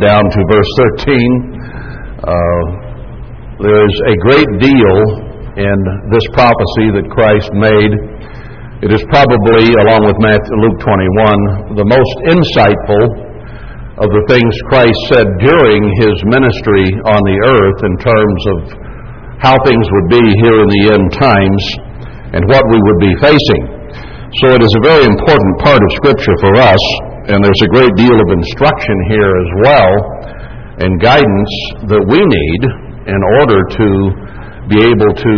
down to verse 13. Uh, there's a great deal in this prophecy that Christ made. It is probably, along with Matthew, Luke 21, the most insightful of the things Christ said during his ministry on the earth in terms of how things would be here in the end times and what we would be facing. So it is a very important part of Scripture for us, and there's a great deal of instruction here as well and guidance that we need in order to be able to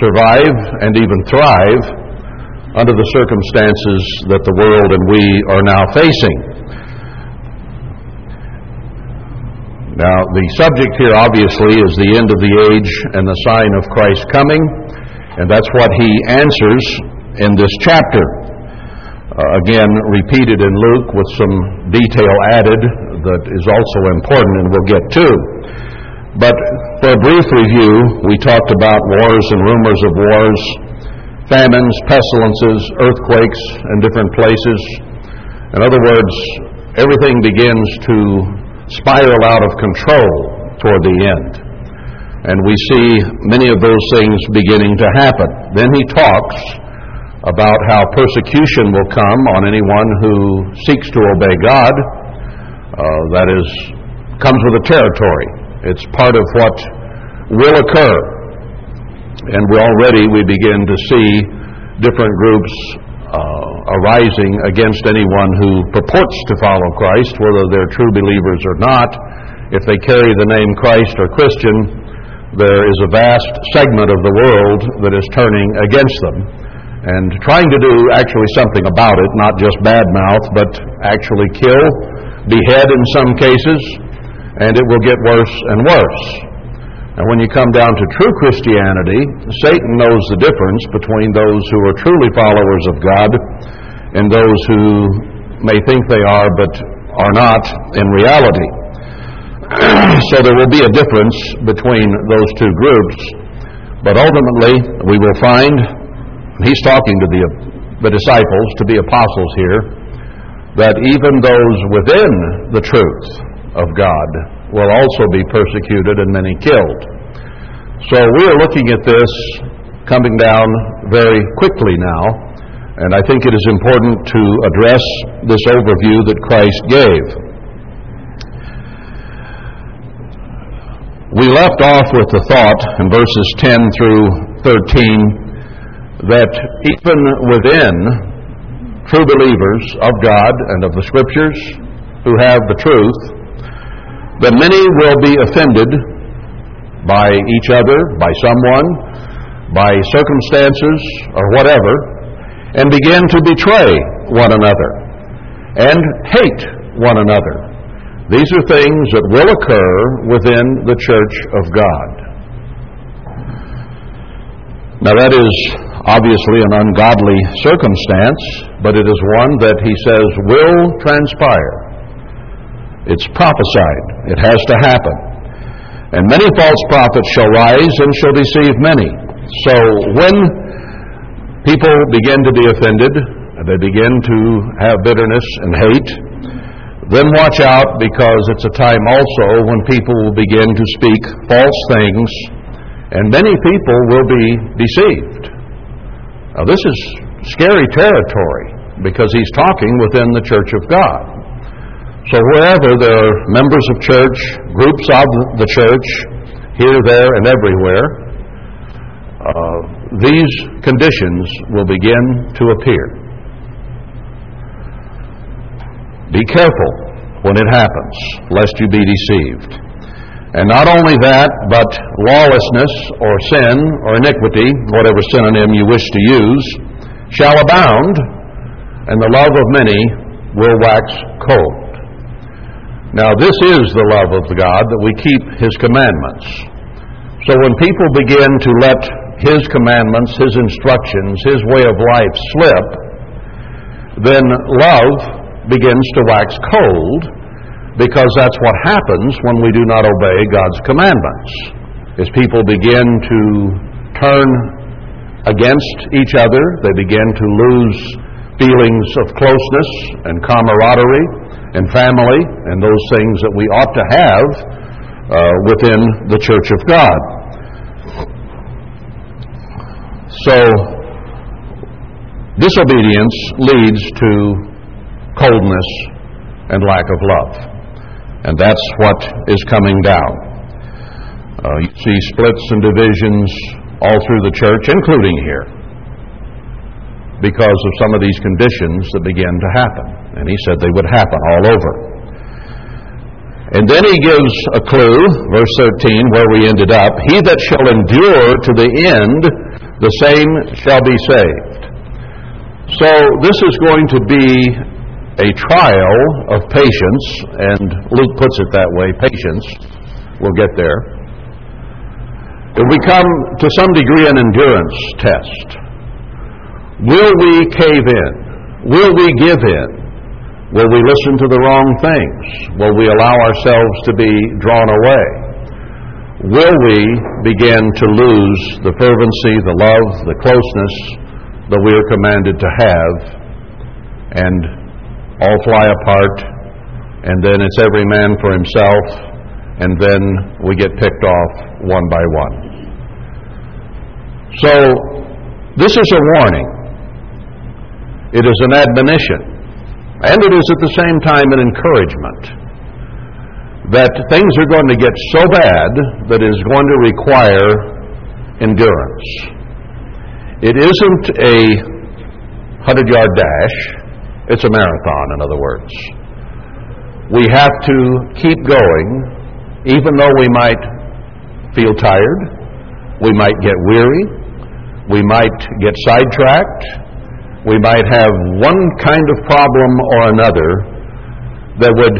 survive and even thrive under the circumstances that the world and we are now facing. Now, the subject here obviously is the end of the age and the sign of Christ's coming, and that's what he answers in this chapter. Uh, again, repeated in Luke with some detail added that is also important and we'll get to. But for a brief review, we talked about wars and rumors of wars, famines, pestilences, earthquakes in different places. In other words, everything begins to spiral out of control toward the end. And we see many of those things beginning to happen. Then he talks about how persecution will come on anyone who seeks to obey God. Uh, that is, comes with the territory. It's part of what will occur. And we already we begin to see different groups uh, arising against anyone who purports to follow Christ, whether they're true believers or not. If they carry the name Christ or Christian, there is a vast segment of the world that is turning against them and trying to do actually something about it, not just badmouth, but actually kill, behead in some cases, and it will get worse and worse. And when you come down to true Christianity, Satan knows the difference between those who are truly followers of God and those who may think they are but are not in reality. so there will be a difference between those two groups, but ultimately we will find, he's talking to the, the disciples, to the apostles here, that even those within the truth of God will also be persecuted and many killed. So we are looking at this coming down very quickly now, and I think it is important to address this overview that Christ gave. We left off with the thought in verses 10 through 13 that even within true believers of God and of the Scriptures who have the truth, that many will be offended by each other, by someone, by circumstances, or whatever, and begin to betray one another and hate one another. These are things that will occur within the church of God. Now, that is obviously an ungodly circumstance, but it is one that he says will transpire. It's prophesied, it has to happen. And many false prophets shall rise and shall deceive many. So when people begin to be offended, they begin to have bitterness and hate, then watch out because it's a time also when people will begin to speak false things and many people will be deceived. Now, this is scary territory because he's talking within the church of God. So, wherever there are members of church, groups of the church, here, there, and everywhere, uh, these conditions will begin to appear. Be careful when it happens, lest you be deceived. And not only that, but lawlessness or sin or iniquity, whatever synonym you wish to use, shall abound, and the love of many will wax cold. Now, this is the love of God that we keep His commandments. So when people begin to let His commandments, His instructions, His way of life slip, then love begins to wax cold because that's what happens when we do not obey God's commandments. As people begin to turn against each other, they begin to lose feelings of closeness and camaraderie and family and those things that we ought to have uh, within the church of God. So, disobedience leads to coldness and lack of love. And that's what is coming down. Uh, you see splits and divisions all through the church, including here, because of some of these conditions that begin to happen. And he said they would happen all over. And then he gives a clue, verse 13, where we ended up. He that shall endure to the end, the same shall be saved. So this is going to be a trial of patience, and Luke puts it that way patience. We'll get there. It will become, to some degree, an endurance test. Will we cave in? Will we give in? Will we listen to the wrong things? Will we allow ourselves to be drawn away? Will we begin to lose the fervency, the love, the closeness that we are commanded to have and all fly apart and then it's every man for himself and then we get picked off one by one. So, this is a warning. It is an admonition. And it is at the same time an encouragement that things are going to get so bad that it is going to require endurance. It isn't a 100 yard dash, it's a marathon, in other words. We have to keep going, even though we might feel tired, we might get weary, we might get sidetracked, we might have one kind of problem or another that would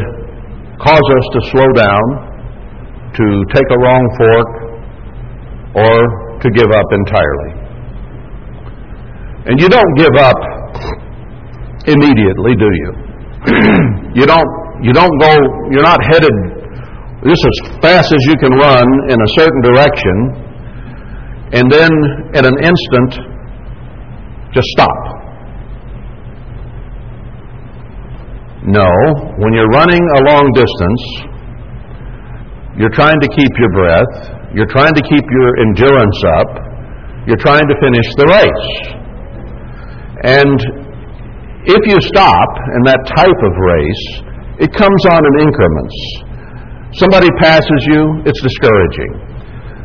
cause us to slow down, to take a wrong fork, or to give up entirely. And you don't give up immediately, do you? you don't you don't go you're not headed just as fast as you can run in a certain direction and then in an instant just stop. No, when you're running a long distance, you're trying to keep your breath, you're trying to keep your endurance up, you're trying to finish the race. And if you stop in that type of race, it comes on in increments. Somebody passes you, it's discouraging.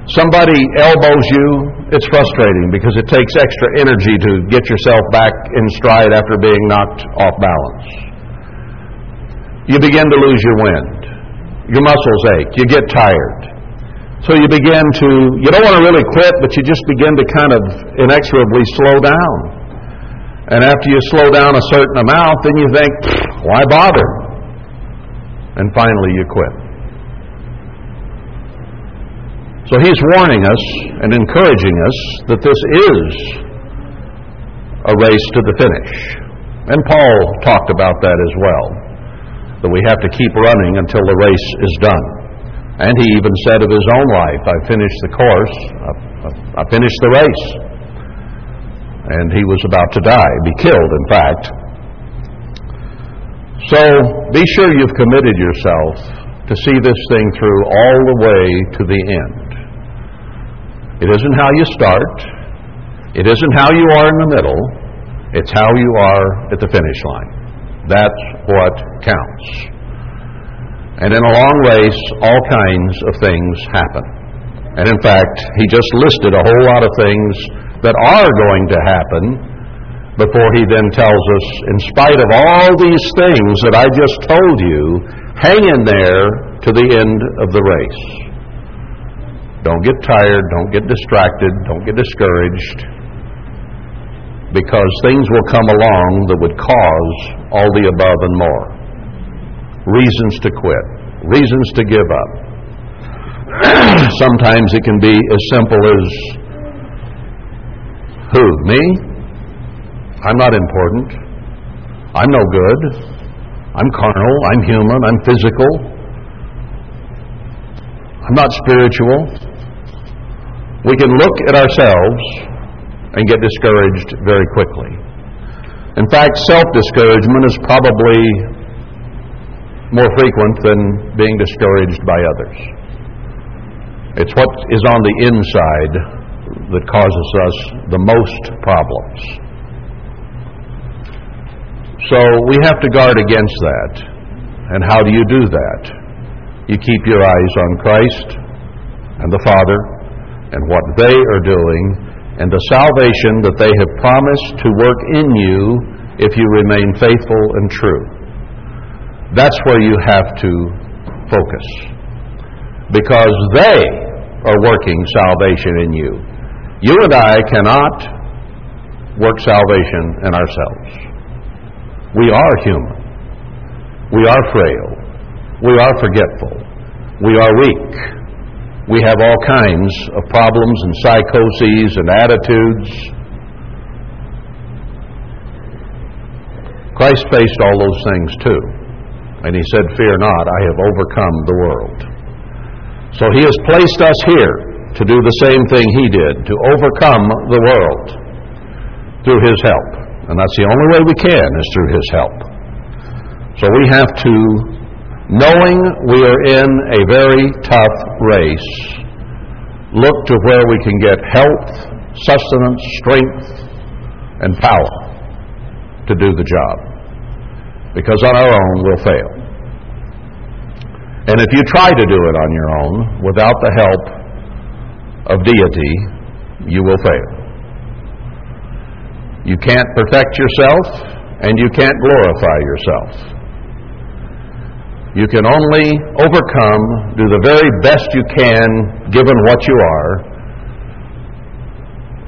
Somebody elbows you, it's frustrating because it takes extra energy to get yourself back in stride after being knocked off balance you begin to lose your wind. Your muscles ache. You get tired. So you begin to, you don't want to really quit, but you just begin to kind of inexorably slow down. And after you slow down a certain amount, then you think, why bother? And finally you quit. So he's warning us and encouraging us that this is a race to the finish. And Paul talked about that as well that we have to keep running until the race is done. And he even said of his own life, I finished the course, I, I finished the race. And he was about to die, be killed, in fact. So be sure you've committed yourself to see this thing through all the way to the end. It isn't how you start, it isn't how you are in the middle, it's how you are at the finish line. That's what counts. And in a long race, all kinds of things happen. And in fact, he just listed a whole lot of things that are going to happen before he then tells us, in spite of all these things that I just told you, hang in there to the end of the race. Don't get tired, don't get distracted, don't get discouraged because things will come along that would cause all the above and more. Reasons to quit, reasons to give up. Sometimes it can be as simple as who? Me? I'm not important. I'm no good. I'm carnal. I'm human. I'm physical. I'm not spiritual. We can look at ourselves and get discouraged very quickly. In fact, self discouragement is probably more frequent than being discouraged by others. It's what is on the inside that causes us the most problems. So we have to guard against that. And how do you do that? You keep your eyes on Christ and the Father and what they are doing and the salvation that they have promised to work in you if you remain faithful and true. That's where you have to focus. Because they are working salvation in you. You and I cannot work salvation in ourselves. We are human. We are frail. We are forgetful. We are weak. We have all kinds of problems and psychoses and attitudes. Christ faced all those things too. And he said, Fear not, I have overcome the world. So he has placed us here to do the same thing he did, to overcome the world through his help. And that's the only way we can, is through his help. So we have to, knowing we are in a very tough race, look to where we can get health, sustenance, strength, and power to do the job because on our own we'll fail. And if you try to do it on your own without the help of deity, you will fail. You can't perfect yourself and you can't glorify yourself. You can only overcome, do the very best you can given what you are,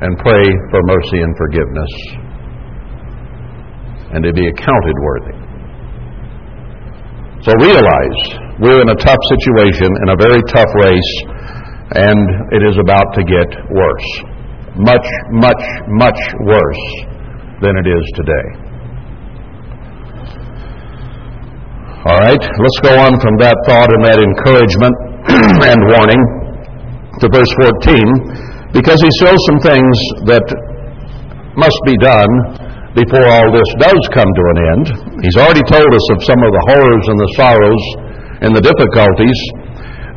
and pray for mercy and forgiveness and to be accounted worthy. So realize we're in a tough situation, in a very tough race, and it is about to get worse. Much, much, much worse than it is today. All right, let's go on from that thought and that encouragement and warning to verse 14, because he shows some things that must be done before all this does come to an end. He's already told us of some of the horrors and the sorrows and the difficulties.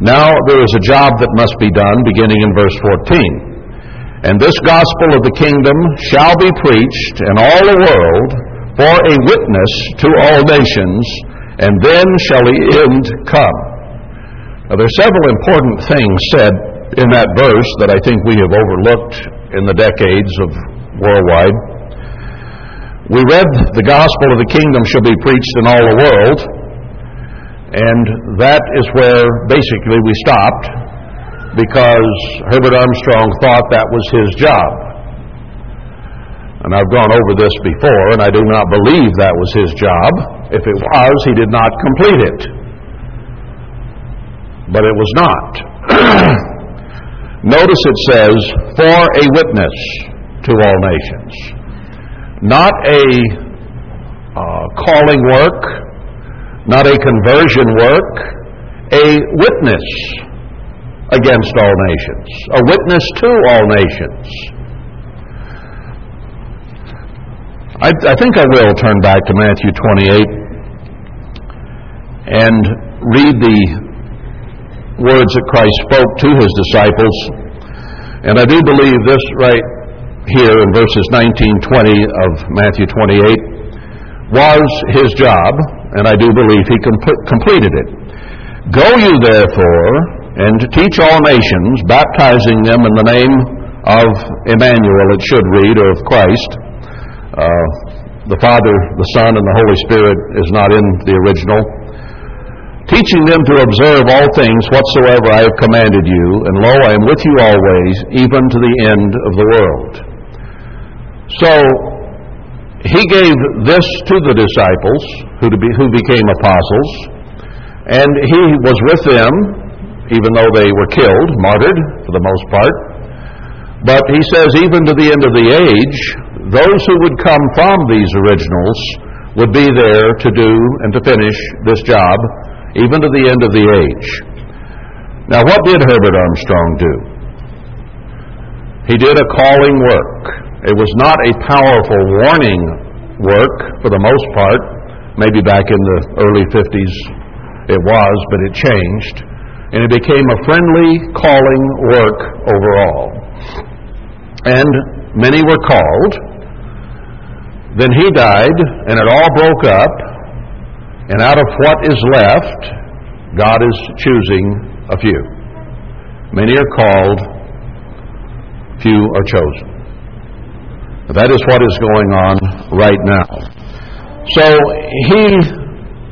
Now there is a job that must be done, beginning in verse 14. And this gospel of the kingdom shall be preached in all the world for a witness to all nations, and then shall the end come. Now, there are several important things said in that verse that I think we have overlooked in the decades of worldwide. We read the gospel of the kingdom shall be preached in all the world, and that is where basically we stopped because Herbert Armstrong thought that was his job. And I've gone over this before, and I do not believe that was his job. If it was, he did not complete it. But it was not. Notice it says, for a witness to all nations not a uh, calling work, not a conversion work, a witness against all nations, a witness to all nations. I, I think I will turn back to Matthew 28 and read the words that Christ spoke to his disciples. And I do believe this right here in verses 19, 20 of Matthew 28 was his job, and I do believe he com- completed it. Go you therefore and teach all nations, baptizing them in the name of Emmanuel, it should read, or of Christ. Uh, the Father, the Son, and the Holy Spirit is not in the original. Teaching them to observe all things whatsoever I have commanded you, and lo, I am with you always, even to the end of the world. So he gave this to the disciples who, be, who became apostles, and he was with them, even though they were killed, martyred for the most part. But he says, even to the end of the age, those who would come from these originals would be there to do and to finish this job, even to the end of the age. Now, what did Herbert Armstrong do? He did a calling work. It was not a powerful warning work for the most part, maybe back in the early 50s it was, but it changed. And it became a friendly calling work overall. And many were called. Then he died, and it all broke up. And out of what is left, God is choosing a few. Many are called, few are chosen. That is what is going on right now. So he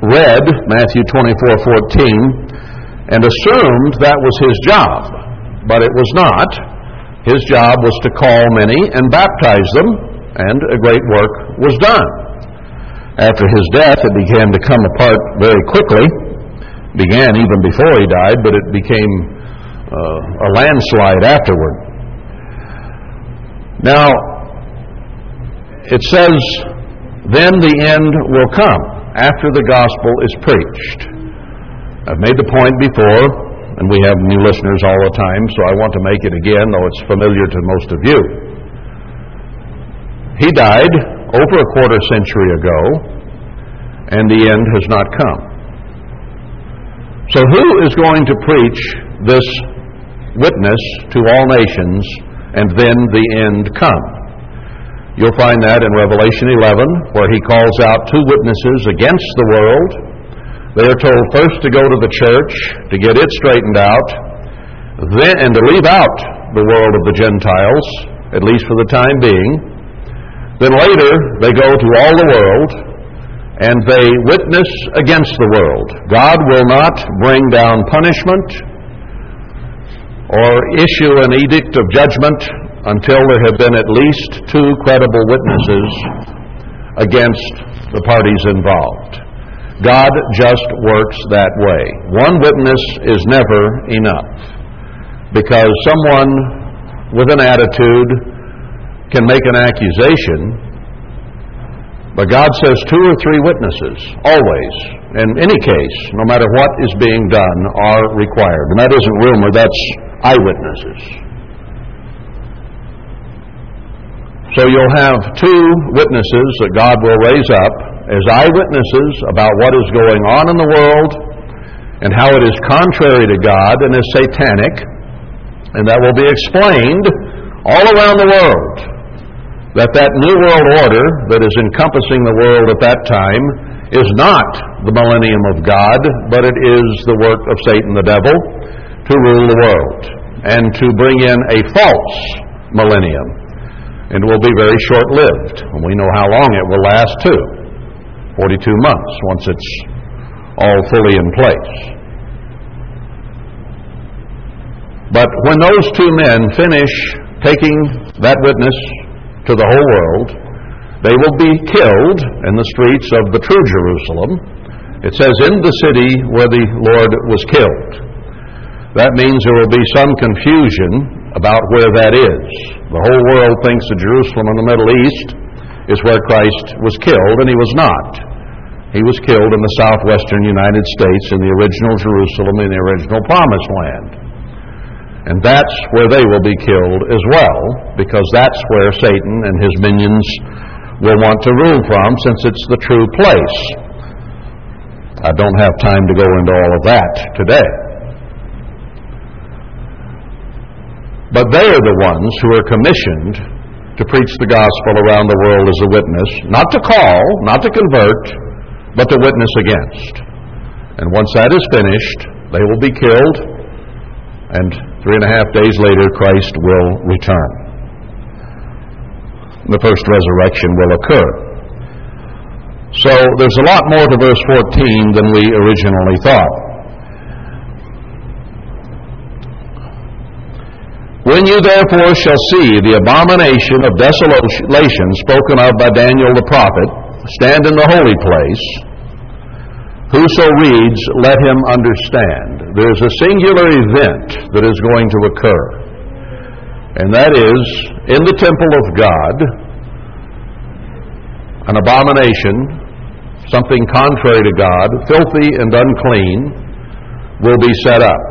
read Matthew 24:14 and assumed that was his job, but it was not. His job was to call many and baptize them, and a great work was done. After his death, it began to come apart very quickly. It Began even before he died, but it became uh, a landslide afterward. Now, it says, then the end will come after the gospel is preached. I've made the point before, and we have new listeners all the time, so I want to make it again, though it's familiar to most of you. He died over a quarter century ago, and the end has not come. So, who is going to preach this witness to all nations, and then the end come? You'll find that in Revelation 11, where he calls out two witnesses against the world. They are told first to go to the church to get it straightened out, then and to leave out the world of the Gentiles, at least for the time being. Then later they go to all the world and they witness against the world. God will not bring down punishment or issue an edict of judgment until there have been at least two credible witnesses against the parties involved. God just works that way. One witness is never enough because someone with an attitude can make an accusation, but God says two or three witnesses, always, in any case, no matter what is being done, are required. And that isn't rumor, that's eyewitnesses. So you'll have two witnesses that God will raise up as eyewitnesses about what is going on in the world and how it is contrary to God and is satanic. And that will be explained all around the world. That that new world order that is encompassing the world at that time is not the millennium of God, but it is the work of Satan the devil to rule the world and to bring in a false millennium and will be very short lived. And we know how long it will last, too 42 months once it's all fully in place. But when those two men finish taking that witness to the whole world, they will be killed in the streets of the true Jerusalem. It says, in the city where the Lord was killed. That means there will be some confusion about where that is. The whole world thinks that Jerusalem in the Middle East is where Christ was killed, and he was not. He was killed in the southwestern United States in the original Jerusalem in the original Promised Land. And that's where they will be killed as well, because that's where Satan and his minions will want to rule from, since it's the true place. I don't have time to go into all of that today. But they are the ones who are commissioned to preach the gospel around the world as a witness, not to call, not to convert, but to witness against. And once that is finished, they will be killed, and three and a half days later, Christ will return. The first resurrection will occur. So there's a lot more to verse 14 than we originally thought. When you therefore shall see the abomination of desolation spoken of by Daniel the prophet stand in the holy place, whoso reads, let him understand. There's a singular event that is going to occur, and that is in the temple of God, an abomination, something contrary to God, filthy and unclean, will be set up.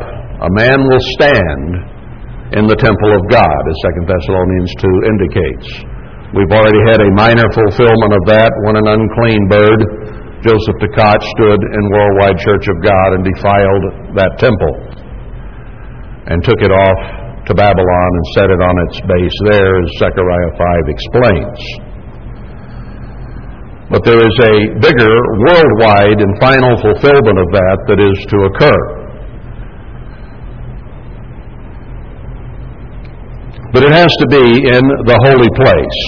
A man will stand in the temple of God, as 2 Thessalonians 2 indicates. We've already had a minor fulfillment of that when an unclean bird Joseph Tkach stood in Worldwide Church of God and defiled that temple and took it off to Babylon and set it on its base there, as Zechariah 5 explains. But there is a bigger, worldwide, and final fulfillment of that that is to occur. But it has to be in the holy place,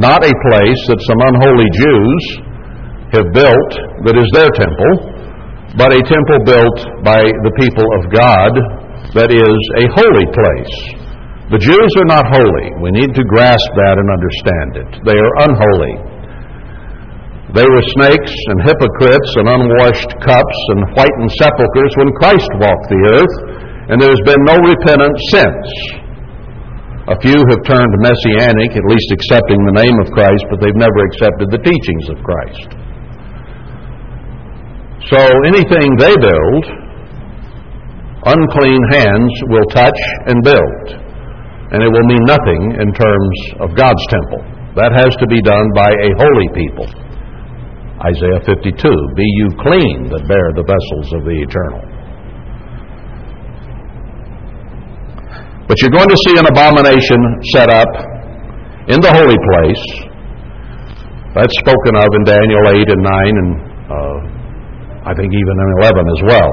not a place that some unholy Jews have built that is their temple, but a temple built by the people of God that is a holy place. The Jews are not holy. We need to grasp that and understand it. They are unholy. They were snakes and hypocrites and unwashed cups and whitened sepulchres when Christ walked the earth, and there has been no repentance since. A few have turned messianic, at least accepting the name of Christ, but they've never accepted the teachings of Christ. So anything they build, unclean hands will touch and build. And it will mean nothing in terms of God's temple. That has to be done by a holy people. Isaiah 52 Be you clean that bear the vessels of the eternal. But you're going to see an abomination set up in the holy place. That's spoken of in Daniel 8 and 9 and uh, I think even in 11 as well,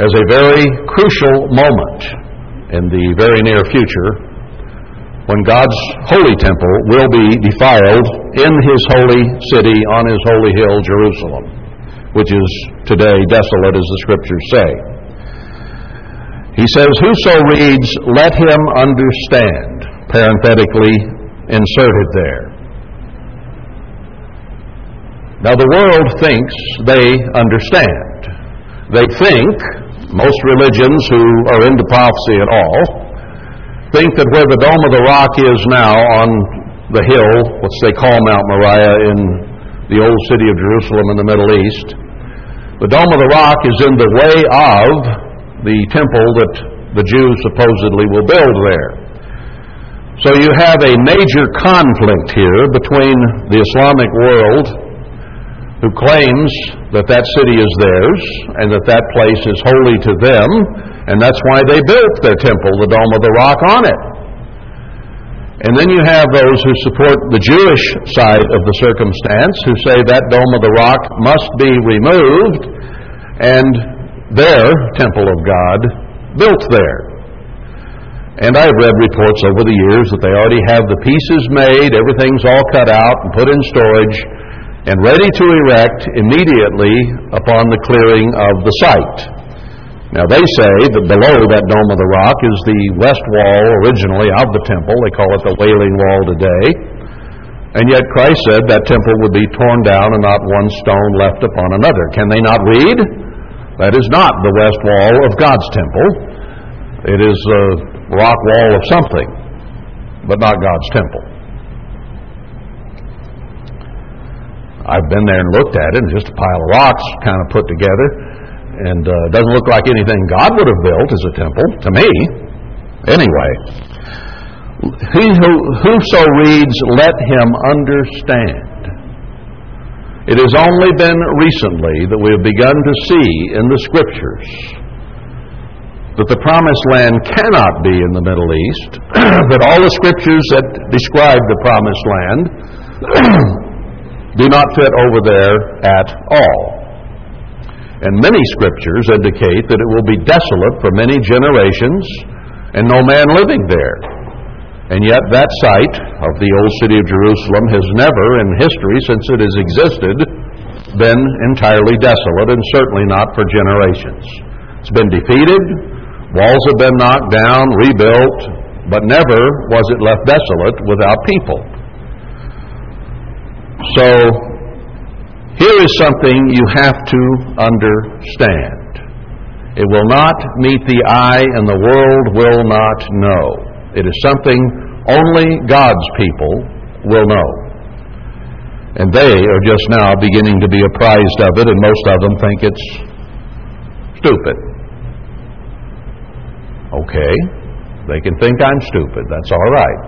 as a very crucial moment in the very near future when God's holy temple will be defiled in his holy city on his holy hill, Jerusalem, which is today desolate as the scriptures say. He says, Whoso reads, let him understand, parenthetically inserted there. Now, the world thinks they understand. They think, most religions who are into prophecy at all, think that where the Dome of the Rock is now on the hill, which they call Mount Moriah in the old city of Jerusalem in the Middle East, the Dome of the Rock is in the way of the temple that the Jews supposedly will build there. So you have a major conflict here between the Islamic world who claims that that city is theirs and that that place is holy to them, and that's why they built their temple, the Dome of the Rock, on it. And then you have those who support the Jewish side of the circumstance, who say that Dome of the Rock must be removed and their temple of God built there. And I've read reports over the years that they already have the pieces made, everything's all cut out and put in storage, and ready to erect immediately upon the clearing of the site. Now, they say that below that Dome of the Rock is the west wall originally of the temple. They call it the Wailing Wall today. And yet Christ said that temple would be torn down and not one stone left upon another. Can they not read? That is not the west wall of God's temple. It is a rock wall of something, but not God's temple. I've been there and looked at it, and just a pile of rocks kind of put together, and uh, doesn't look like anything God would have built as a temple to me. Anyway, he who whoso reads, let him understand. It has only been recently that we have begun to see in the Scriptures that the promised land cannot be in the Middle East, that all the Scriptures that describe the promised land do not fit over there at all. And many scriptures indicate that it will be desolate for many generations and no man living there. And yet, that site of the old city of Jerusalem has never, in history, since it has existed, been entirely desolate, and certainly not for generations. It's been defeated, walls have been knocked down, rebuilt, but never was it left desolate without people. So, here is something you have to understand. It will not meet the eye, and the world will not know. It is something only God's people will know. And they are just now beginning to be apprised of it, and most of them think it's stupid. Okay, they can think I'm stupid. That's all right.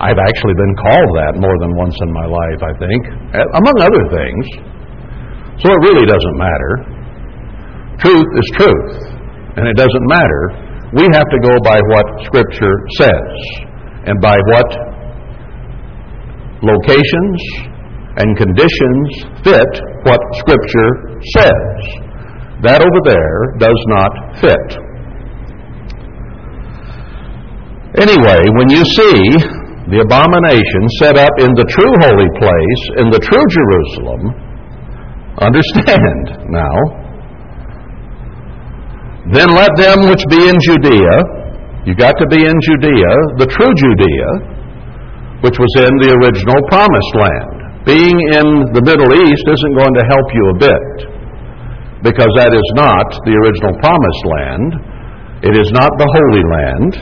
I've actually been called that more than once in my life, I think, among other things. So it really doesn't matter. Truth is truth, and it doesn't matter. We have to go by what Scripture says and by what locations and conditions fit what Scripture says. That over there does not fit. Anyway, when you see the abomination set up in the true holy place, in the true Jerusalem, understand now, then let them which be in Judea, you got to be in Judea, the true Judea, which was in the original promised land. Being in the Middle East isn't going to help you a bit, because that is not the original promised land. It is not the Holy Land.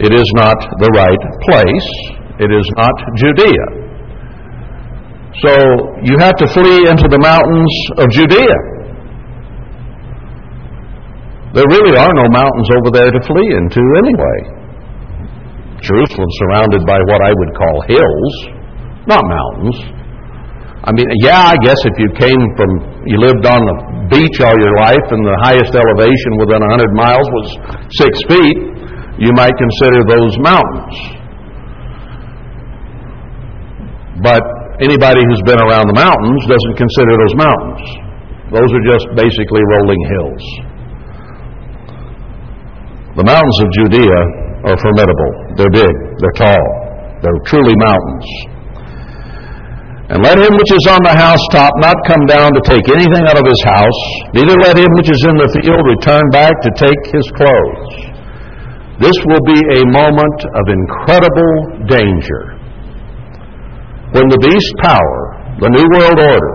It is not the right place. It is not Judea. So you have to flee into the mountains of Judea. There really are no mountains over there to flee into anyway. Jerusalem's surrounded by what I would call hills, not mountains. I mean, yeah, I guess if you came from, you lived on the beach all your life and the highest elevation within 100 miles was six feet, you might consider those mountains. But anybody who's been around the mountains doesn't consider those mountains. Those are just basically rolling hills. The mountains of Judea are formidable. They're big. They're tall. They're truly mountains. And let him which is on the housetop not come down to take anything out of his house, neither let him which is in the field return back to take his clothes. This will be a moment of incredible danger. When the beast power, the New World Order,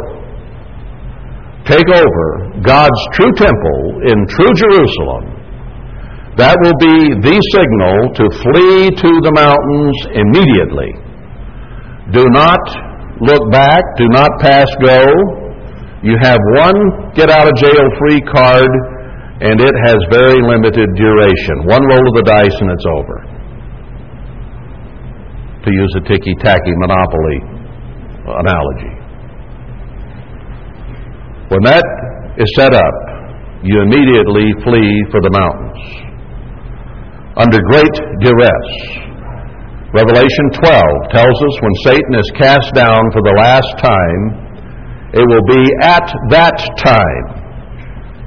take over God's true temple in true Jerusalem, that will be the signal to flee to the mountains immediately. Do not look back. Do not pass go. You have one get out of jail free card, and it has very limited duration. One roll of the dice, and it's over. To use a ticky tacky monopoly analogy. When that is set up, you immediately flee for the mountains under great duress. Revelation 12 tells us when Satan is cast down for the last time, it will be at that time.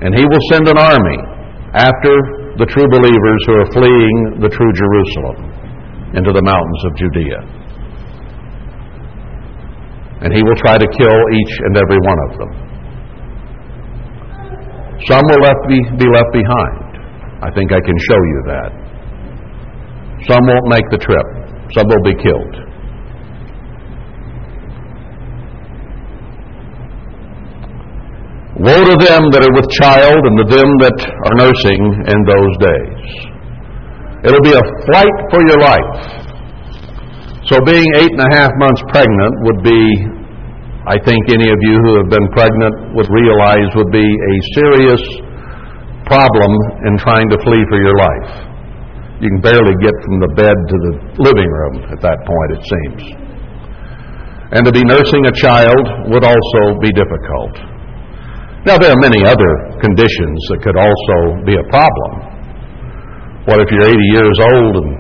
And he will send an army after the true believers who are fleeing the true Jerusalem into the mountains of Judea. And he will try to kill each and every one of them. Some will left be, be left behind. I think I can show you that. Some won't make the trip. Some will be killed. Woe to them that are with child and to them that are nursing in those days. It'll be a flight for your life. So being eight and a half months pregnant would be, I think any of you who have been pregnant would realize would be a serious problem in trying to flee for your life. You can barely get from the bed to the living room at that point, it seems. And to be nursing a child would also be difficult. Now, there are many other conditions that could also be a problem. What if you're 80 years old and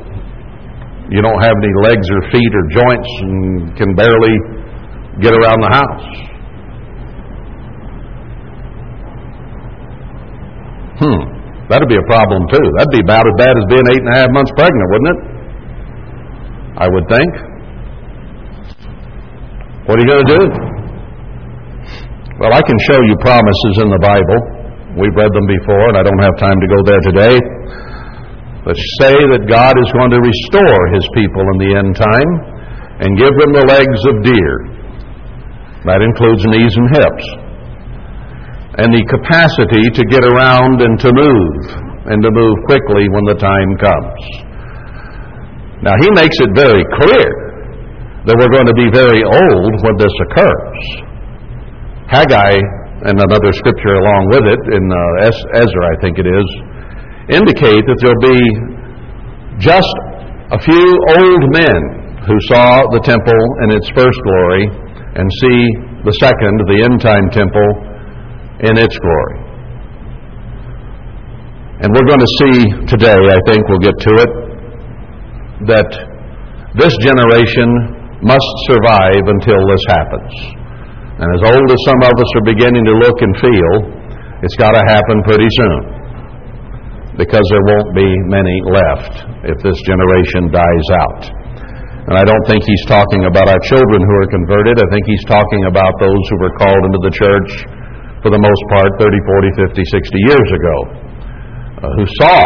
you don't have any legs or feet or joints and can barely get around the house? Hmm. That'd be a problem too. That'd be about as bad as being eight and a half months pregnant, wouldn't it? I would think. What are you going to do? Well, I can show you promises in the Bible. We've read them before, and I don't have time to go there today. But say that God is going to restore His people in the end time and give them the legs of deer. That includes knees and hips and the capacity to get around and to move, and to move quickly when the time comes. Now, he makes it very clear that we're going to be very old when this occurs. Haggai, and another scripture along with it, in uh, Ezra, I think it is, indicate that there'll be just a few old men who saw the temple in its first glory and see the second, the end time temple, in its glory. And we're going to see today, I think we'll get to it, that this generation must survive until this happens. And as old as some of us are beginning to look and feel, it's got to happen pretty soon. Because there won't be many left if this generation dies out. And I don't think he's talking about our children who are converted. I think he's talking about those who were called into the church for the most part 30, 40, 50, 60 years ago, uh, who saw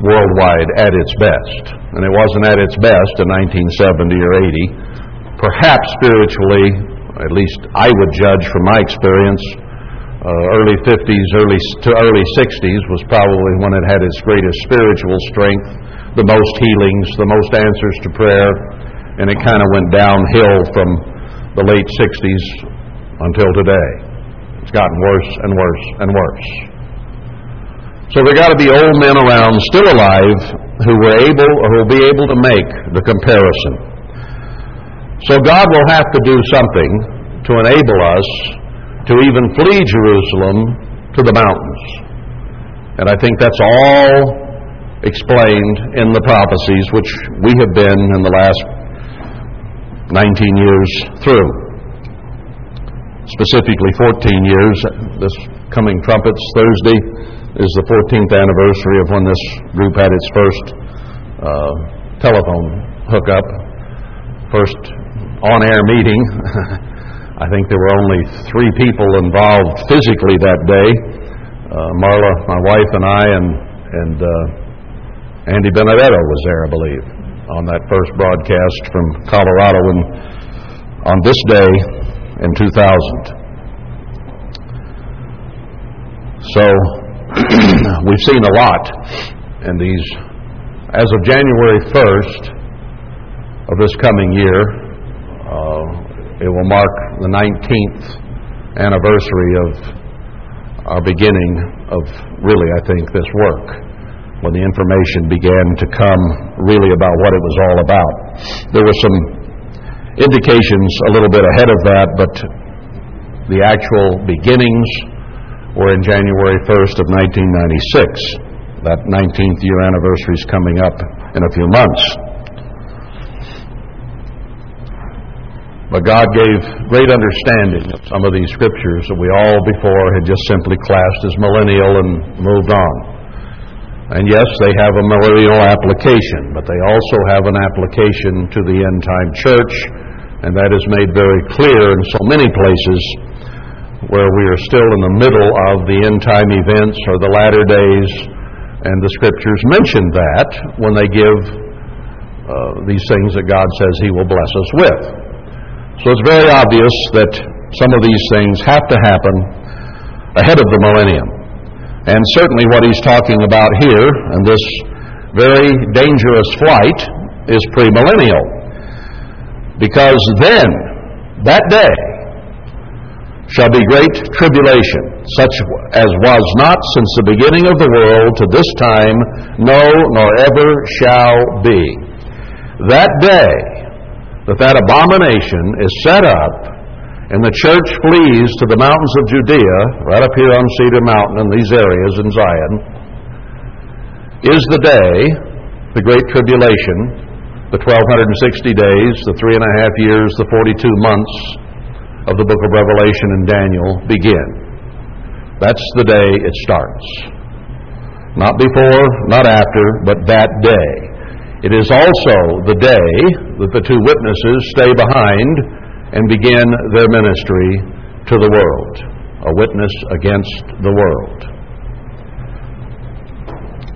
worldwide at its best. And it wasn't at its best in 1970 or 80. Perhaps spiritually, at least I would judge from my experience, uh, early 50s, early to early 60s was probably when it had its greatest spiritual strength, the most healings, the most answers to prayer, and it kind of went downhill from the late 60s until today. It's gotten worse and worse and worse. So there got to be old men around still alive who were able or who will be able to make the comparison. So God will have to do something to enable us to even flee Jerusalem to the mountains. And I think that's all explained in the prophecies which we have been in the last 19 years through. Specifically 14 years. This coming Trumpets Thursday is the 14th anniversary of when this group had its first uh, telephone hookup, first on-air meeting. I think there were only three people involved physically that day. Uh, Marla, my wife, and I, and and uh, Andy Benedetto was there, I believe, on that first broadcast from Colorado, and on this day in 2000. So we've seen a lot in these. As of January 1st of this coming year, uh, it will mark the 19th anniversary of our beginning of really, I think, this work, when the information began to come really about what it was all about. There were some indications a little bit ahead of that, but the actual beginnings were in January 1st of 1996. That 19th year anniversary is coming up in a few months. But God gave great understanding of some of these scriptures that we all before had just simply classed as millennial and moved on. And yes, they have a millennial application, but they also have an application to the end time church, and that is made very clear in so many places where we are still in the middle of the end time events or the latter days, and the scriptures mention that when they give uh, these things that God says He will bless us with. So it's very obvious that some of these things have to happen ahead of the millennium. And certainly what he's talking about here and this very dangerous flight is premillennial. Because then, that day, shall be great tribulation, such as was not since the beginning of the world to this time, no, nor ever shall be. That day that that abomination is set up and the church flees to the mountains of Judea, right up here on Cedar Mountain in these areas in Zion, is the day, the Great Tribulation, the 1260 days, the three and a half years, the 42 months of the book of Revelation and Daniel begin. That's the day it starts. Not before, not after, but that day. It is also the day that the two witnesses stay behind and begin their ministry to the world, a witness against the world,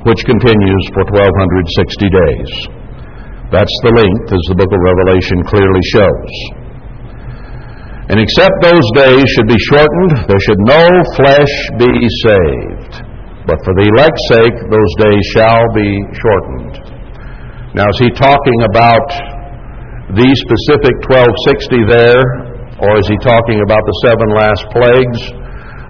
which continues for 1260 days. That's the length, as the book of Revelation clearly shows. And except those days should be shortened, there should no flesh be saved. But for the elect's sake, those days shall be shortened. Now, is he talking about these specific 1260 there, or is he talking about the seven last plagues?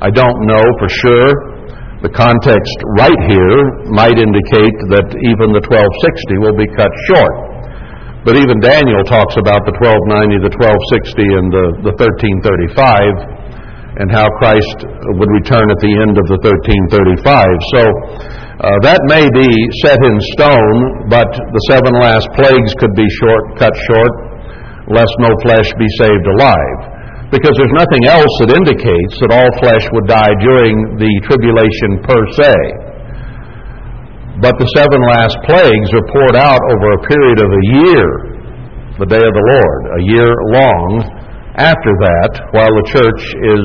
I don't know for sure. The context right here might indicate that even the 1260 will be cut short. But even Daniel talks about the 1290, the 1260, and the, the 1335, and how Christ would return at the end of the 1335. So uh, that may be set in stone, but the seven last plagues could be short, cut short, lest no flesh be saved alive because there's nothing else that indicates that all flesh would die during the tribulation per se. But the seven last plagues are poured out over a period of a year, the day of the Lord, a year long after that, while the church is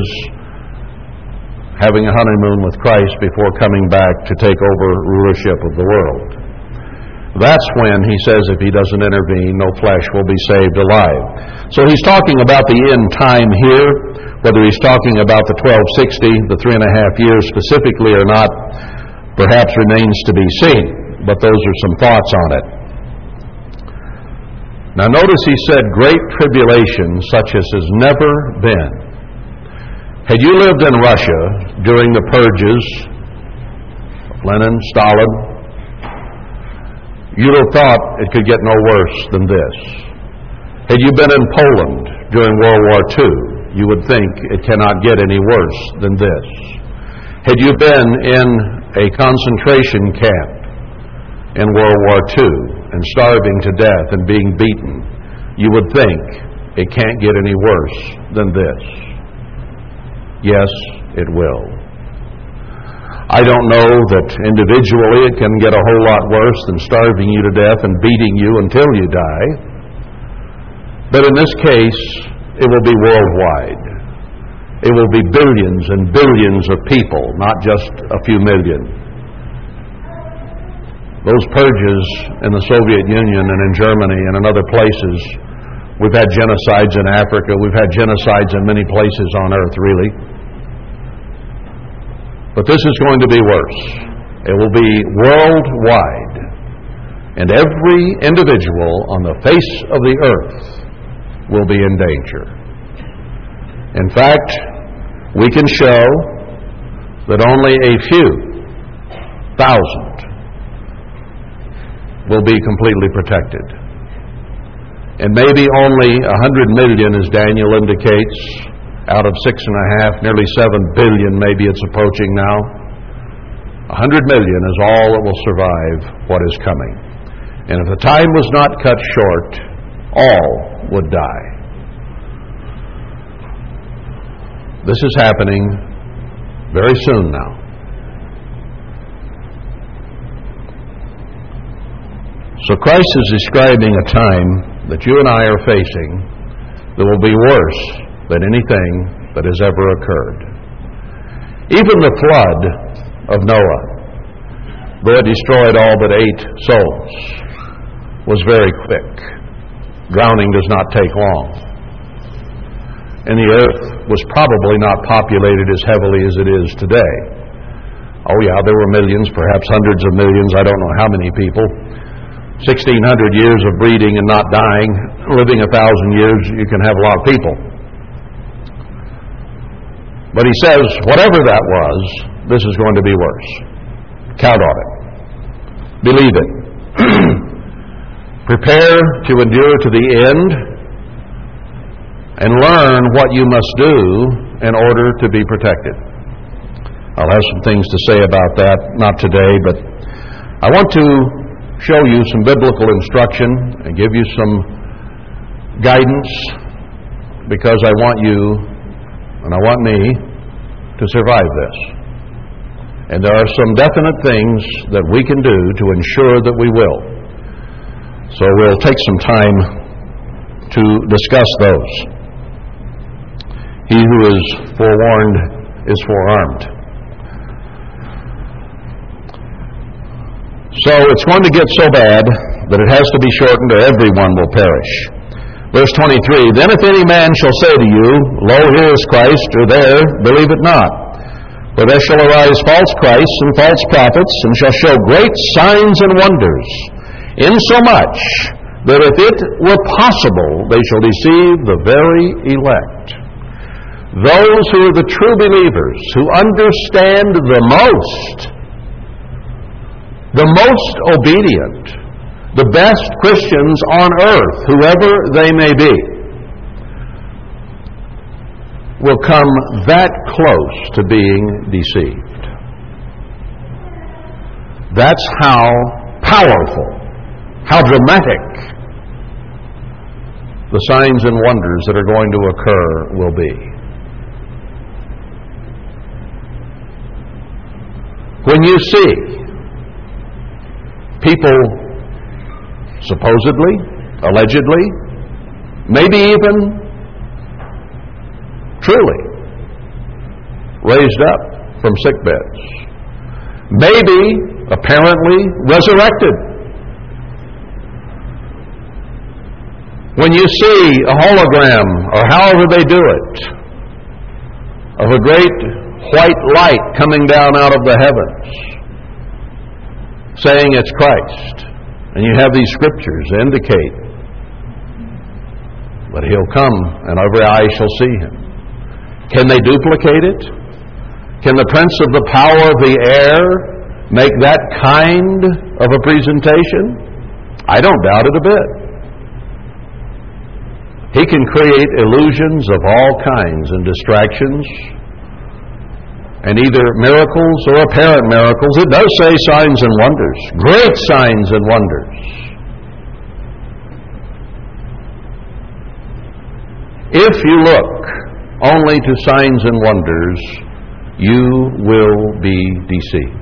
having a honeymoon with Christ before coming back to take over rulership of the world. That's when he says if he doesn't intervene, no flesh will be saved alive. So he's talking about the end time here. Whether he's talking about the 1260, the three and a half years specifically or not, perhaps remains to be seen. But those are some thoughts on it. Now notice he said great tribulation such as has never been. Had you lived in Russia during the purges, Lenin, Stalin, You'd have thought it could get no worse than this. Had you been in Poland during World War II, you would think it cannot get any worse than this. Had you been in a concentration camp in World War II and starving to death and being beaten, you would think it can't get any worse than this. Yes, it will. I don't know that individually it can get a whole lot worse than starving you to death and beating you until you die. But in this case, it will be worldwide. It will be billions and billions of people, not just a few million. Those purges in the Soviet Union and in Germany and in other places, we've had genocides in Africa, we've had genocides in many places on earth, really. But this is going to be worse. It will be worldwide. And every individual on the face of the earth will be in danger. In fact, we can show that only a few thousand will be completely protected. And maybe only a hundred million, as Daniel indicates, out of six and a half, nearly seven billion, maybe it's approaching now. A hundred million is all that will survive what is coming. And if the time was not cut short, all would die. This is happening very soon now. So Christ is describing a time that you and I are facing that will be worse than anything that has ever occurred. Even the flood of Noah, though it destroyed all but eight souls, was very quick. Drowning does not take long. And the earth was probably not populated as heavily as it is today. Oh, yeah, there were millions, perhaps hundreds of millions, I don't know how many people. 1,600 years of breeding and not dying, living a thousand years, you can have a lot of people. But he says, whatever that was, this is going to be worse. Count on it. Believe it. Prepare to endure to the end and learn what you must do in order to be protected. I'll have some things to say about that, not today, but I want to show you some biblical instruction and give you some guidance because I want you and I want me to survive this. And there are some definite things that we can do to ensure that we will. So we'll take some time to discuss those. He who is forewarned is forearmed. So it's going to get so bad that it has to be shortened or everyone will perish. Verse 23 Then if any man shall say to you, Lo, here is Christ, or there, believe it not. For there shall arise false Christs and false prophets, and shall show great signs and wonders, insomuch that if it were possible, they shall deceive the very elect. those who are the true believers, who understand the most, the most obedient, the best Christians on earth, whoever they may be, will come that close to being deceived. That's how powerful, how dramatic the signs and wonders that are going to occur will be. When you see people supposedly, allegedly, maybe even truly raised up from sick beds, maybe apparently resurrected. When you see a hologram, or however they do it, of a great white light coming down out of the heavens, saying it's Christ. And you have these scriptures indicate that he'll come and every eye shall see him. Can they duplicate it? Can the prince of the power of the air make that kind of a presentation? I don't doubt it a bit. He can create illusions of all kinds and distractions and either miracles or apparent miracles. It does say signs and wonders, great signs and wonders. If you look only to signs and wonders, you will be deceived.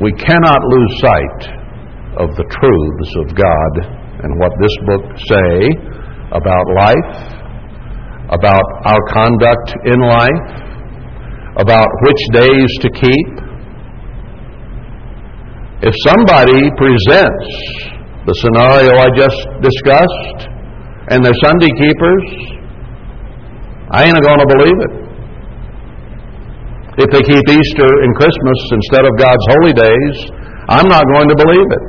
We cannot lose sight of the truths of God and what this book say about life about our conduct in life, about which days to keep. If somebody presents the scenario I just discussed and they're Sunday keepers, I ain't going to believe it. If they keep Easter and Christmas instead of God's holy days, I'm not going to believe it.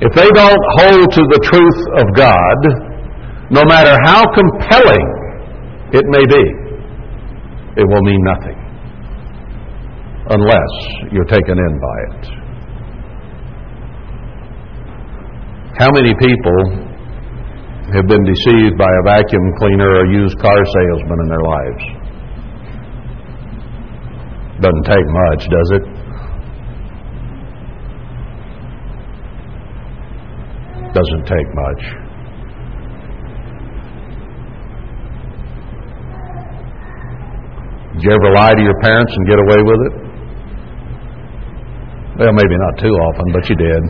If they don't hold to the truth of God, no matter how compelling it may be, it will mean nothing unless you're taken in by it. How many people have been deceived by a vacuum cleaner or used car salesman in their lives? Doesn't take much, does it? Doesn't take much. Did you ever lie to your parents and get away with it? Well, maybe not too often, but you did.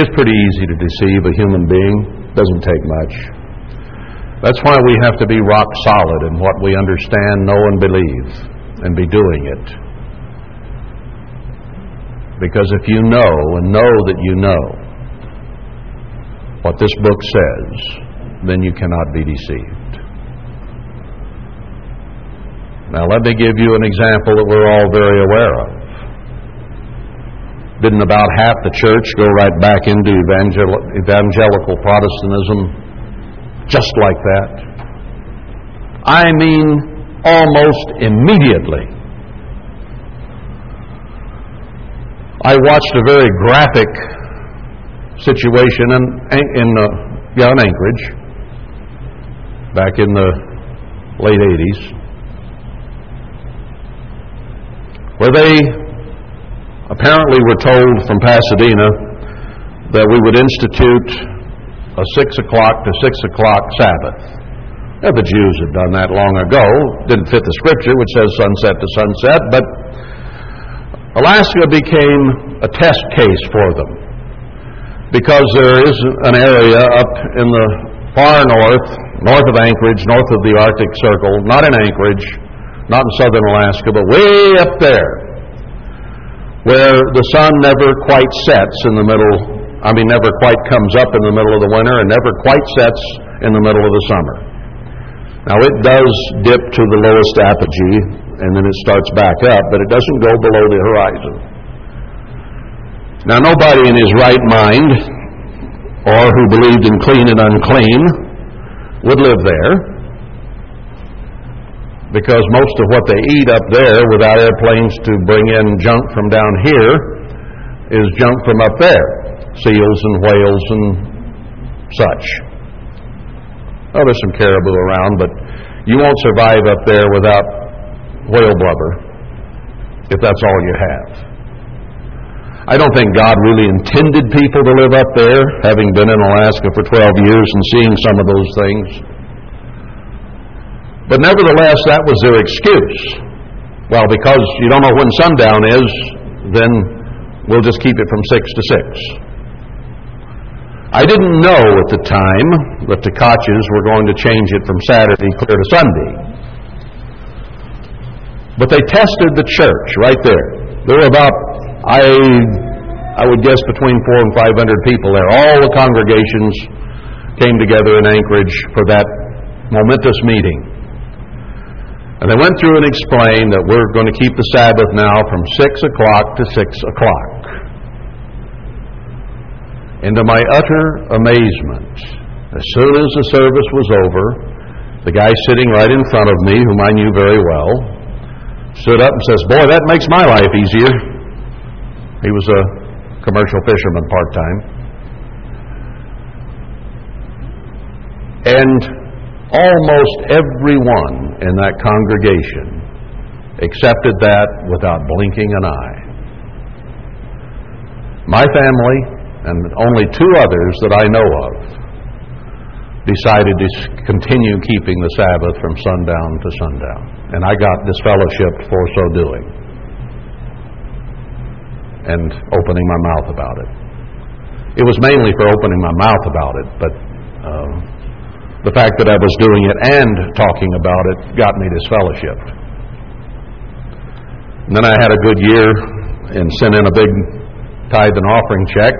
It's pretty easy to deceive a human being. Doesn't take much. That's why we have to be rock solid in what we understand, know, and believe, and be doing it. Because if you know and know that you know what this book says, then you cannot be deceived. Now, let me give you an example that we're all very aware of. Didn't about half the church go right back into evangel- evangelical Protestantism just like that? I mean, almost immediately. I watched a very graphic situation in, in uh, yeah, in Anchorage back in the late 80s. Where they apparently were told from Pasadena that we would institute a six o'clock to six o'clock Sabbath. Now, the Jews had done that long ago. Didn't fit the scripture, which says sunset to sunset, but Alaska became a test case for them because there is an area up in the far north, north of Anchorage, north of the Arctic Circle, not in Anchorage, not in southern Alaska, but way up there, where the sun never quite sets in the middle, I mean, never quite comes up in the middle of the winter and never quite sets in the middle of the summer. Now, it does dip to the lowest apogee, and then it starts back up, but it doesn't go below the horizon. Now, nobody in his right mind or who believed in clean and unclean would live there because most of what they eat up there without airplanes to bring in junk from down here is junk from up there seals and whales and such. Oh, there's some caribou around, but you won't survive up there without whale blubber if that's all you have. I don't think God really intended people to live up there, having been in Alaska for 12 years and seeing some of those things. But nevertheless, that was their excuse. Well, because you don't know when sundown is, then we'll just keep it from 6 to 6. I didn't know at the time that the Tkaches were going to change it from Saturday clear to Sunday. But they tested the church right there. There were about, I, I would guess, between four and five hundred people there. All the congregations came together in Anchorage for that momentous meeting. And they went through and explained that we're going to keep the Sabbath now from 6 o'clock to 6 o'clock. And to my utter amazement, as soon as the service was over, the guy sitting right in front of me, whom I knew very well, stood up and says, Boy, that makes my life easier. He was a commercial fisherman part time. And almost everyone in that congregation accepted that without blinking an eye. My family and only two others that I know of decided to continue keeping the Sabbath from sundown to sundown. And I got disfellowshipped for so doing and opening my mouth about it. It was mainly for opening my mouth about it, but uh, the fact that I was doing it and talking about it got me disfellowshipped. And then I had a good year and sent in a big tithe and offering check.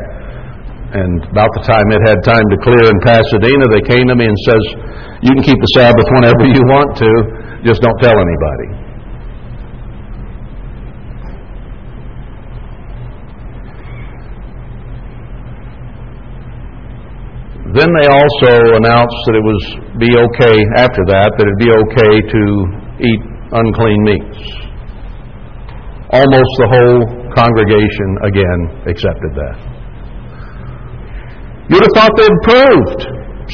And about the time it had time to clear in Pasadena, they came to me and says, "You can keep the Sabbath whenever you want to, just don't tell anybody." Then they also announced that it was be okay after that that it'd be okay to eat unclean meats. Almost the whole congregation again accepted that. You'd have thought they'd proved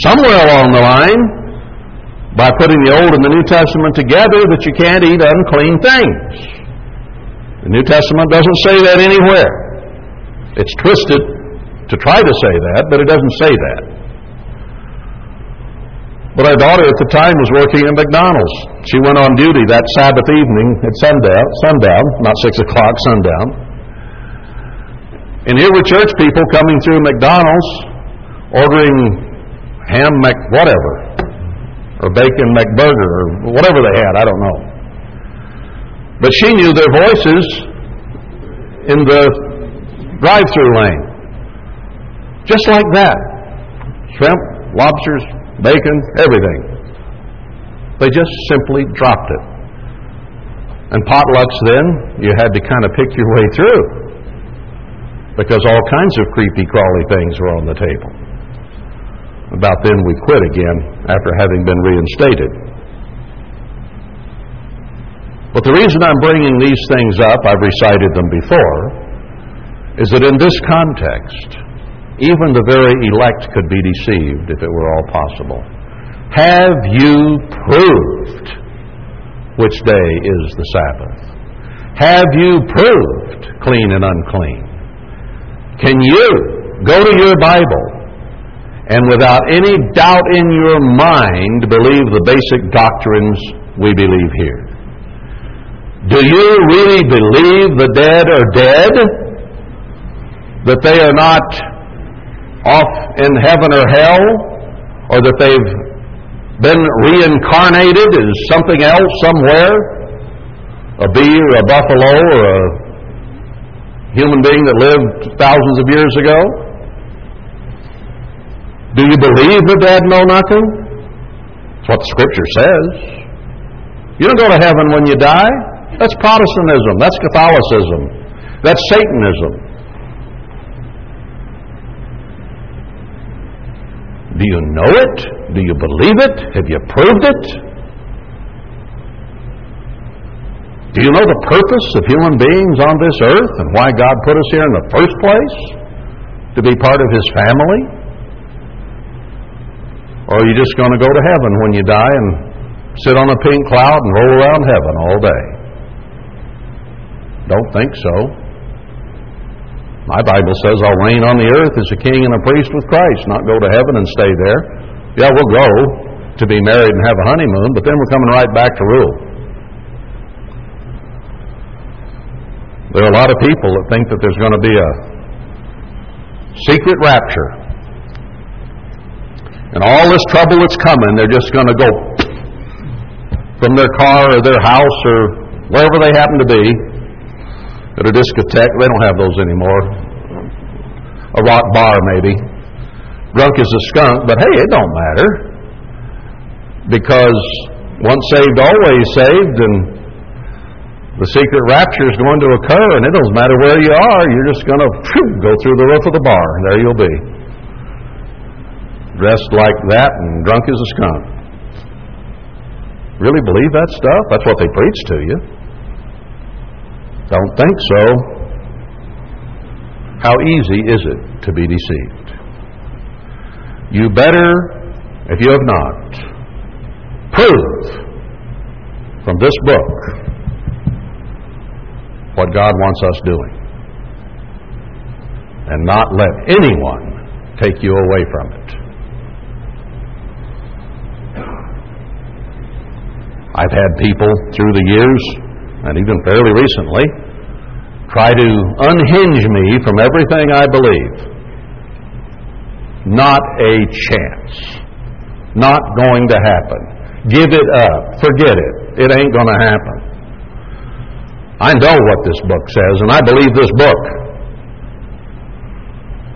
somewhere along the line by putting the Old and the New Testament together that you can't eat unclean things. The New Testament doesn't say that anywhere. It's twisted to try to say that, but it doesn't say that. But our daughter at the time was working at McDonald's. She went on duty that Sabbath evening at sundown, sundown, not six o'clock, sundown. And here were church people coming through McDonald's ordering ham whatever, or bacon McBurger, or whatever they had, I don't know. But she knew their voices in the drive-through lane. Just like that. Shrimp, lobsters, bacon, everything. They just simply dropped it. And potlucks then, you had to kind of pick your way through because all kinds of creepy, crawly things were on the table. About then we quit again after having been reinstated. But the reason I'm bringing these things up, I've recited them before, is that in this context, even the very elect could be deceived if it were all possible. Have you proved which day is the Sabbath? Have you proved clean and unclean? Can you go to your Bible and without any doubt in your mind believe the basic doctrines we believe here? Do you really believe the dead are dead? That they are not off in heaven or hell, or that they've been reincarnated as something else somewhere, a bee or a buffalo or a human being that lived thousands of years ago? Do you believe the dead know nothing? That's what the Scripture says. You don't go to heaven when you die. That's Protestantism. That's Catholicism. That's Satanism. Do you know it? Do you believe it? Have you proved it? Do you know the purpose of human beings on this earth and why God put us here in the first place? To be part of His family? Or are you just going to go to heaven when you die and sit on a pink cloud and roll around heaven all day? Don't think so. My Bible says I'll reign on the earth as a king and a priest with Christ, not go to heaven and stay there. Yeah, we'll go to be married and have a honeymoon, but then we're coming right back to rule. There are a lot of people that think that there's going to be a secret rapture. And all this trouble that's coming, they're just going to go from their car or their house or wherever they happen to be at a discotheque. They don't have those anymore. A rock bar, maybe. Drunk as a skunk, but hey, it don't matter. Because once saved, always saved, and the secret rapture is going to occur, and it doesn't matter where you are, you're just going to go through the roof of the bar, and there you'll be. Dressed like that and drunk as a skunk. Really believe that stuff? That's what they preach to you. Don't think so. How easy is it to be deceived? You better, if you have not, prove from this book what God wants us doing. And not let anyone take you away from it. I've had people through the years, and even fairly recently, try to unhinge me from everything I believe. Not a chance. Not going to happen. Give it up. Forget it. It ain't going to happen. I know what this book says, and I believe this book.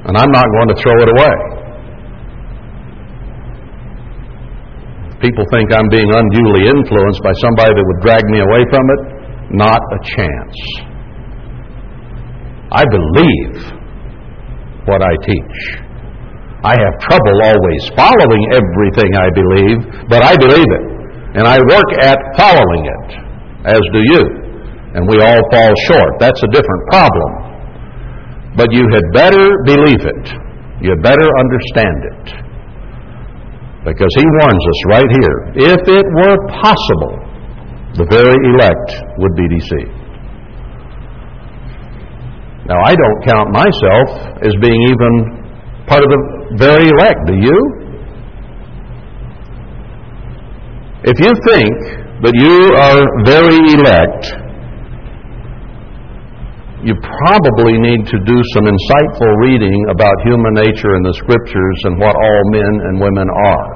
And I'm not going to throw it away. People think I'm being unduly influenced by somebody that would drag me away from it. Not a chance. I believe what I teach. I have trouble always following everything I believe, but I believe it. And I work at following it, as do you. And we all fall short. That's a different problem. But you had better believe it. You had better understand it. Because he warns us right here if it were possible, the very elect would be deceived. Now, I don't count myself as being even part of the very elect, do you? If you think that you are very elect, you probably need to do some insightful reading about human nature and the Scriptures and what all men and women are.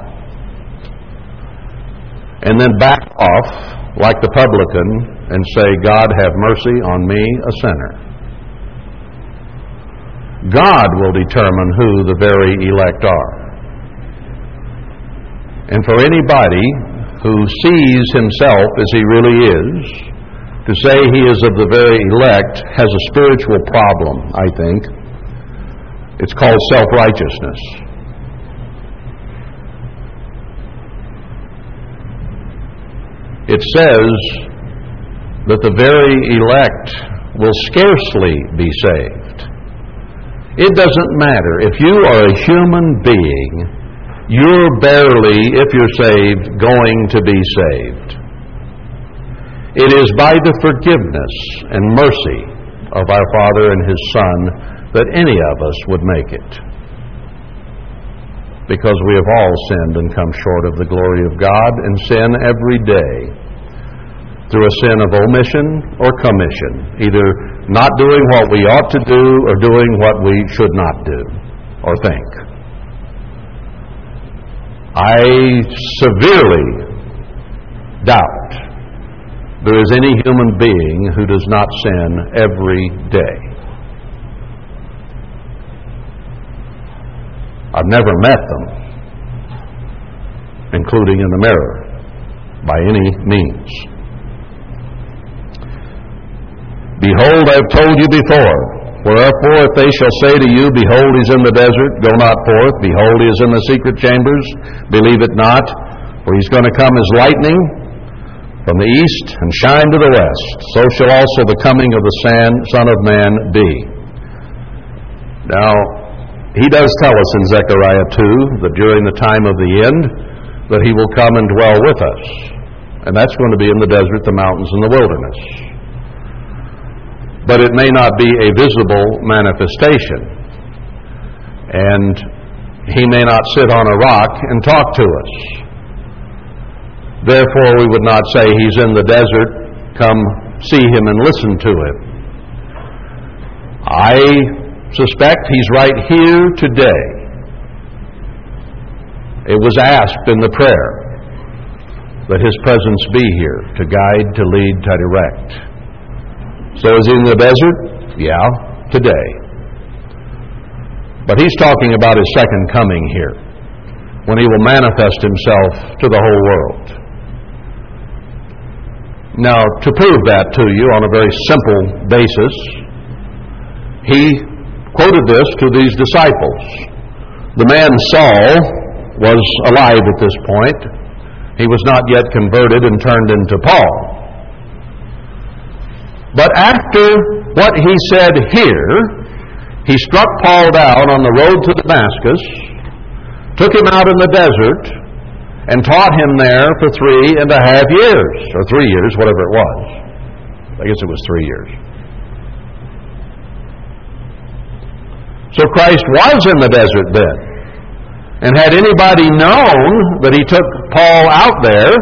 And then back off like the publican and say, God, have mercy on me, a sinner. God will determine who the very elect are. And for anybody who sees himself as he really is, to say he is of the very elect has a spiritual problem, I think. It's called self righteousness. It says that the very elect will scarcely be saved. It doesn't matter. If you are a human being, you're barely, if you're saved, going to be saved. It is by the forgiveness and mercy of our Father and His Son that any of us would make it. Because we have all sinned and come short of the glory of God and sin every day through a sin of omission or commission, either not doing what we ought to do or doing what we should not do or think. I severely doubt there is any human being who does not sin every day. I've never met them, including in the mirror, by any means. Behold, I've told you before. Wherefore, if they shall say to you, Behold, he is in the desert, go not forth. Behold, he is in the secret chambers, believe it not. For he's going to come as lightning from the east and shine to the west. So shall also the coming of the Son of Man be. Now, he does tell us in Zechariah 2 that during the time of the end that he will come and dwell with us. And that's going to be in the desert, the mountains, and the wilderness but it may not be a visible manifestation. And he may not sit on a rock and talk to us. Therefore, we would not say he's in the desert, come see him and listen to him. I suspect he's right here today. It was asked in the prayer that his presence be here to guide, to lead, to direct. So is in the desert? Yeah, today. But he's talking about his second coming here, when he will manifest himself to the whole world. Now, to prove that to you on a very simple basis, he quoted this to these disciples. The man Saul was alive at this point. He was not yet converted and turned into Paul. But after what he said here, he struck Paul down on the road to Damascus, took him out in the desert, and taught him there for three and a half years, or three years, whatever it was. I guess it was three years. So Christ was in the desert then. And had anybody known that he took Paul out there,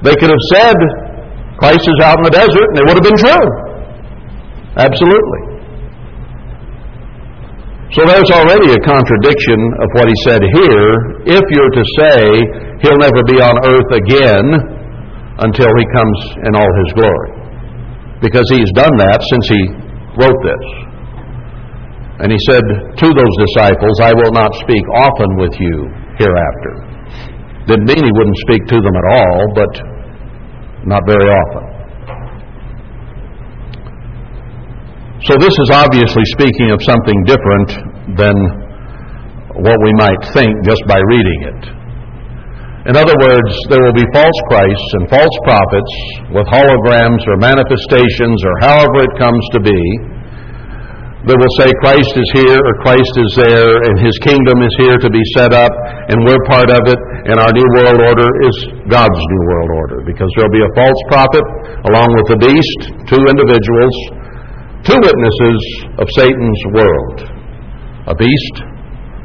they could have said, Christ is out in the desert, and it would have been true. Absolutely. So there's already a contradiction of what he said here if you're to say he'll never be on earth again until he comes in all his glory. Because he's done that since he wrote this. And he said to those disciples, I will not speak often with you hereafter. Didn't mean he wouldn't speak to them at all, but not very often. So this is obviously speaking of something different than what we might think just by reading it. In other words, there will be false Christs and false prophets with holograms or manifestations or however it comes to be that will say Christ is here or Christ is there and his kingdom is here to be set up and we're part of it and our new world order is God's new world order because there'll be a false prophet along with the beast, two individuals, two witnesses of Satan's world. A beast,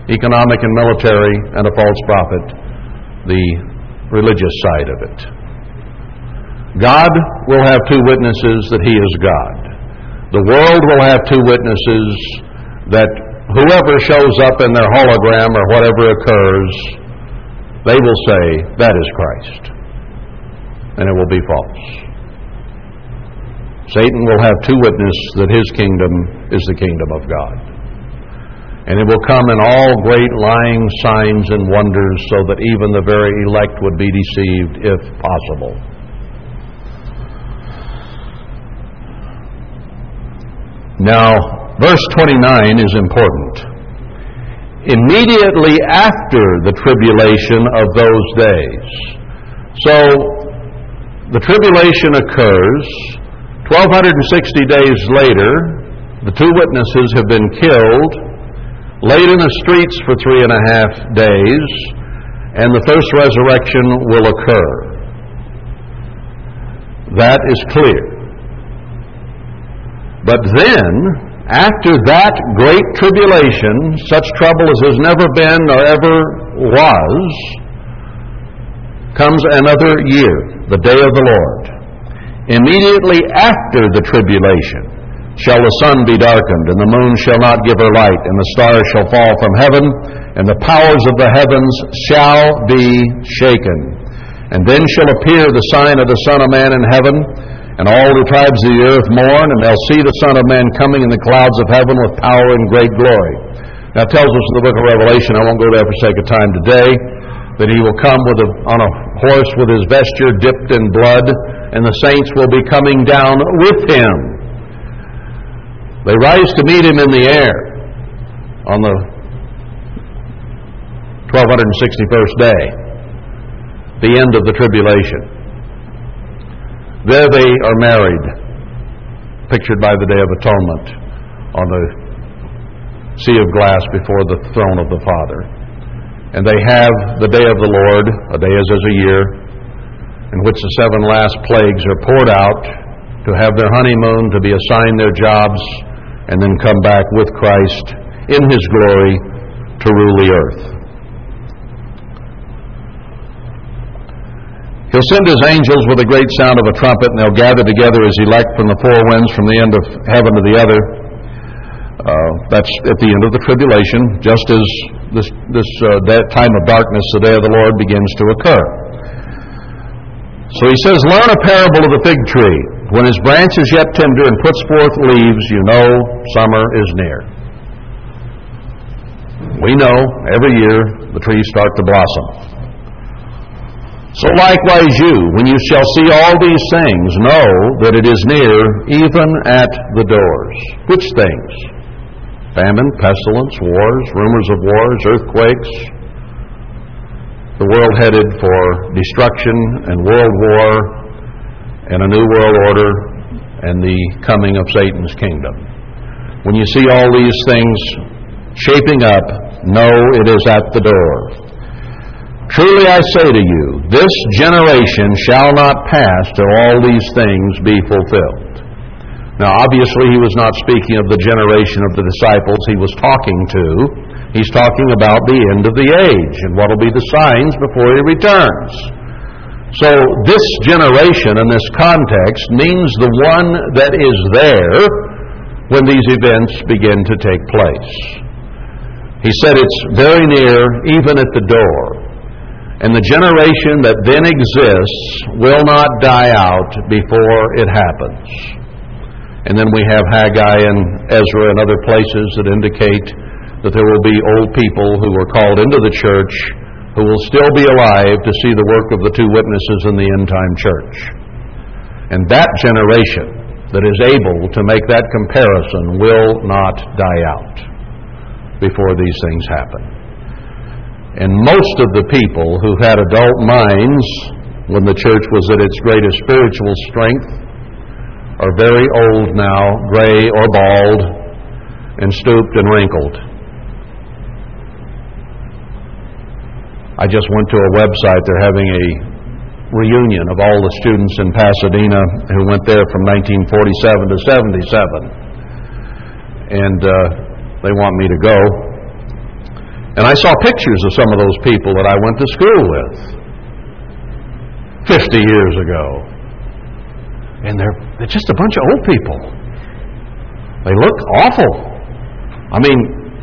economic and military, and a false prophet, the religious side of it. God will have two witnesses that he is God. The world will have two witnesses that whoever shows up in their hologram or whatever occurs, they will say, that is Christ. And it will be false. Satan will have two witnesses that his kingdom is the kingdom of God. And it will come in all great lying signs and wonders so that even the very elect would be deceived if possible. Now, verse 29 is important. Immediately after the tribulation of those days. So, the tribulation occurs. 1260 days later, the two witnesses have been killed, laid in the streets for three and a half days, and the first resurrection will occur. That is clear. But then, after that great tribulation, such trouble as has never been or ever was, comes another year, the day of the Lord. Immediately after the tribulation shall the sun be darkened, and the moon shall not give her light, and the stars shall fall from heaven, and the powers of the heavens shall be shaken. And then shall appear the sign of the Son of Man in heaven, and all the tribes of the earth mourn, and they'll see the Son of Man coming in the clouds of heaven with power and great glory. Now tells us in the book of Revelation, I won't go there for sake of time today, that he will come with a, on a horse with his vesture dipped in blood, and the saints will be coming down with him. They rise to meet him in the air on the 1261st day, the end of the tribulation. There they are married, pictured by the Day of Atonement on the sea of glass before the throne of the Father. And they have the day of the Lord, a day as is a year, in which the seven last plagues are poured out to have their honeymoon, to be assigned their jobs, and then come back with Christ in His glory to rule the earth. He'll send His angels with a great sound of a trumpet, and they'll gather together His elect from the four winds, from the end of heaven to the other. Uh, that's at the end of the tribulation, just as this, this uh, time of darkness, the day of the Lord, begins to occur. So he says, Learn a parable of the fig tree. When his branch is yet tender and puts forth leaves, you know summer is near. We know every year the trees start to blossom. So likewise you, when you shall see all these things, know that it is near, even at the doors. Which things? Famine, pestilence, wars, rumors of wars, earthquakes, the world headed for destruction and world war and a new world order and the coming of Satan's kingdom. When you see all these things shaping up, know it is at the door. Truly I say to you, this generation shall not pass till all these things be fulfilled. Now, obviously, he was not speaking of the generation of the disciples he was talking to. He's talking about the end of the age and what will be the signs before he returns. So this generation in this context means the one that is there when these events begin to take place. He said it's very near, even at the door. And the generation that then exists will not die out before it happens. And then we have Haggai and Ezra and other places that indicate that there will be old people who were called into the church who will still be alive to see the work of the two witnesses in the end time church. And that generation that is able to make that comparison will not die out before these things happen. And most of the people who had adult minds when the church was at its greatest spiritual strength are very old now, gray or bald, and stooped and wrinkled. I just went to a website. They're having a reunion of all the students in Pasadena who went there from 1947 to 77. And uh, they want me to go. And I saw pictures of some of those people that I went to school with 50 years ago. And they're, they're just a bunch of old people. They look awful. I mean,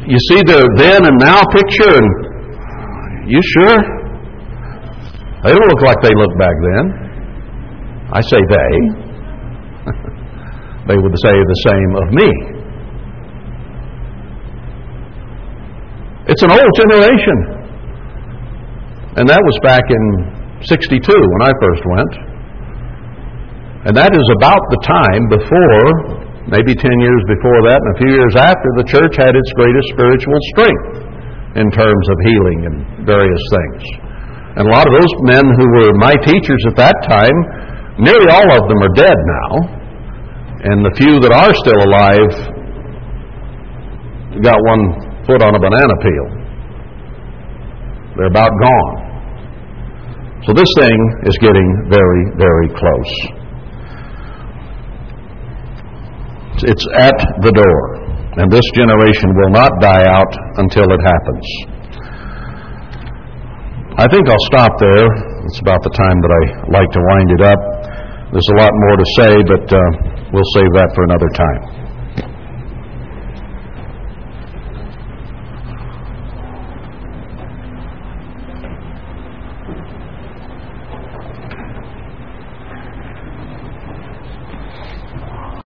you see their then and now picture, and you sure? They don't look like they looked back then. I say they. they would say the same of me. It's an old generation. And that was back in 62 when I first went. And that is about the time before, maybe 10 years before that, and a few years after, the church had its greatest spiritual strength in terms of healing and various things. And a lot of those men who were my teachers at that time, nearly all of them are dead now. And the few that are still alive got one foot on a banana peel. They're about gone. So this thing is getting very, very close. It's at the door and this generation will not die out until it happens. I think I'll stop there. It's about the time that I like to wind it up. There's a lot more to say, but uh, we'll save that for another time.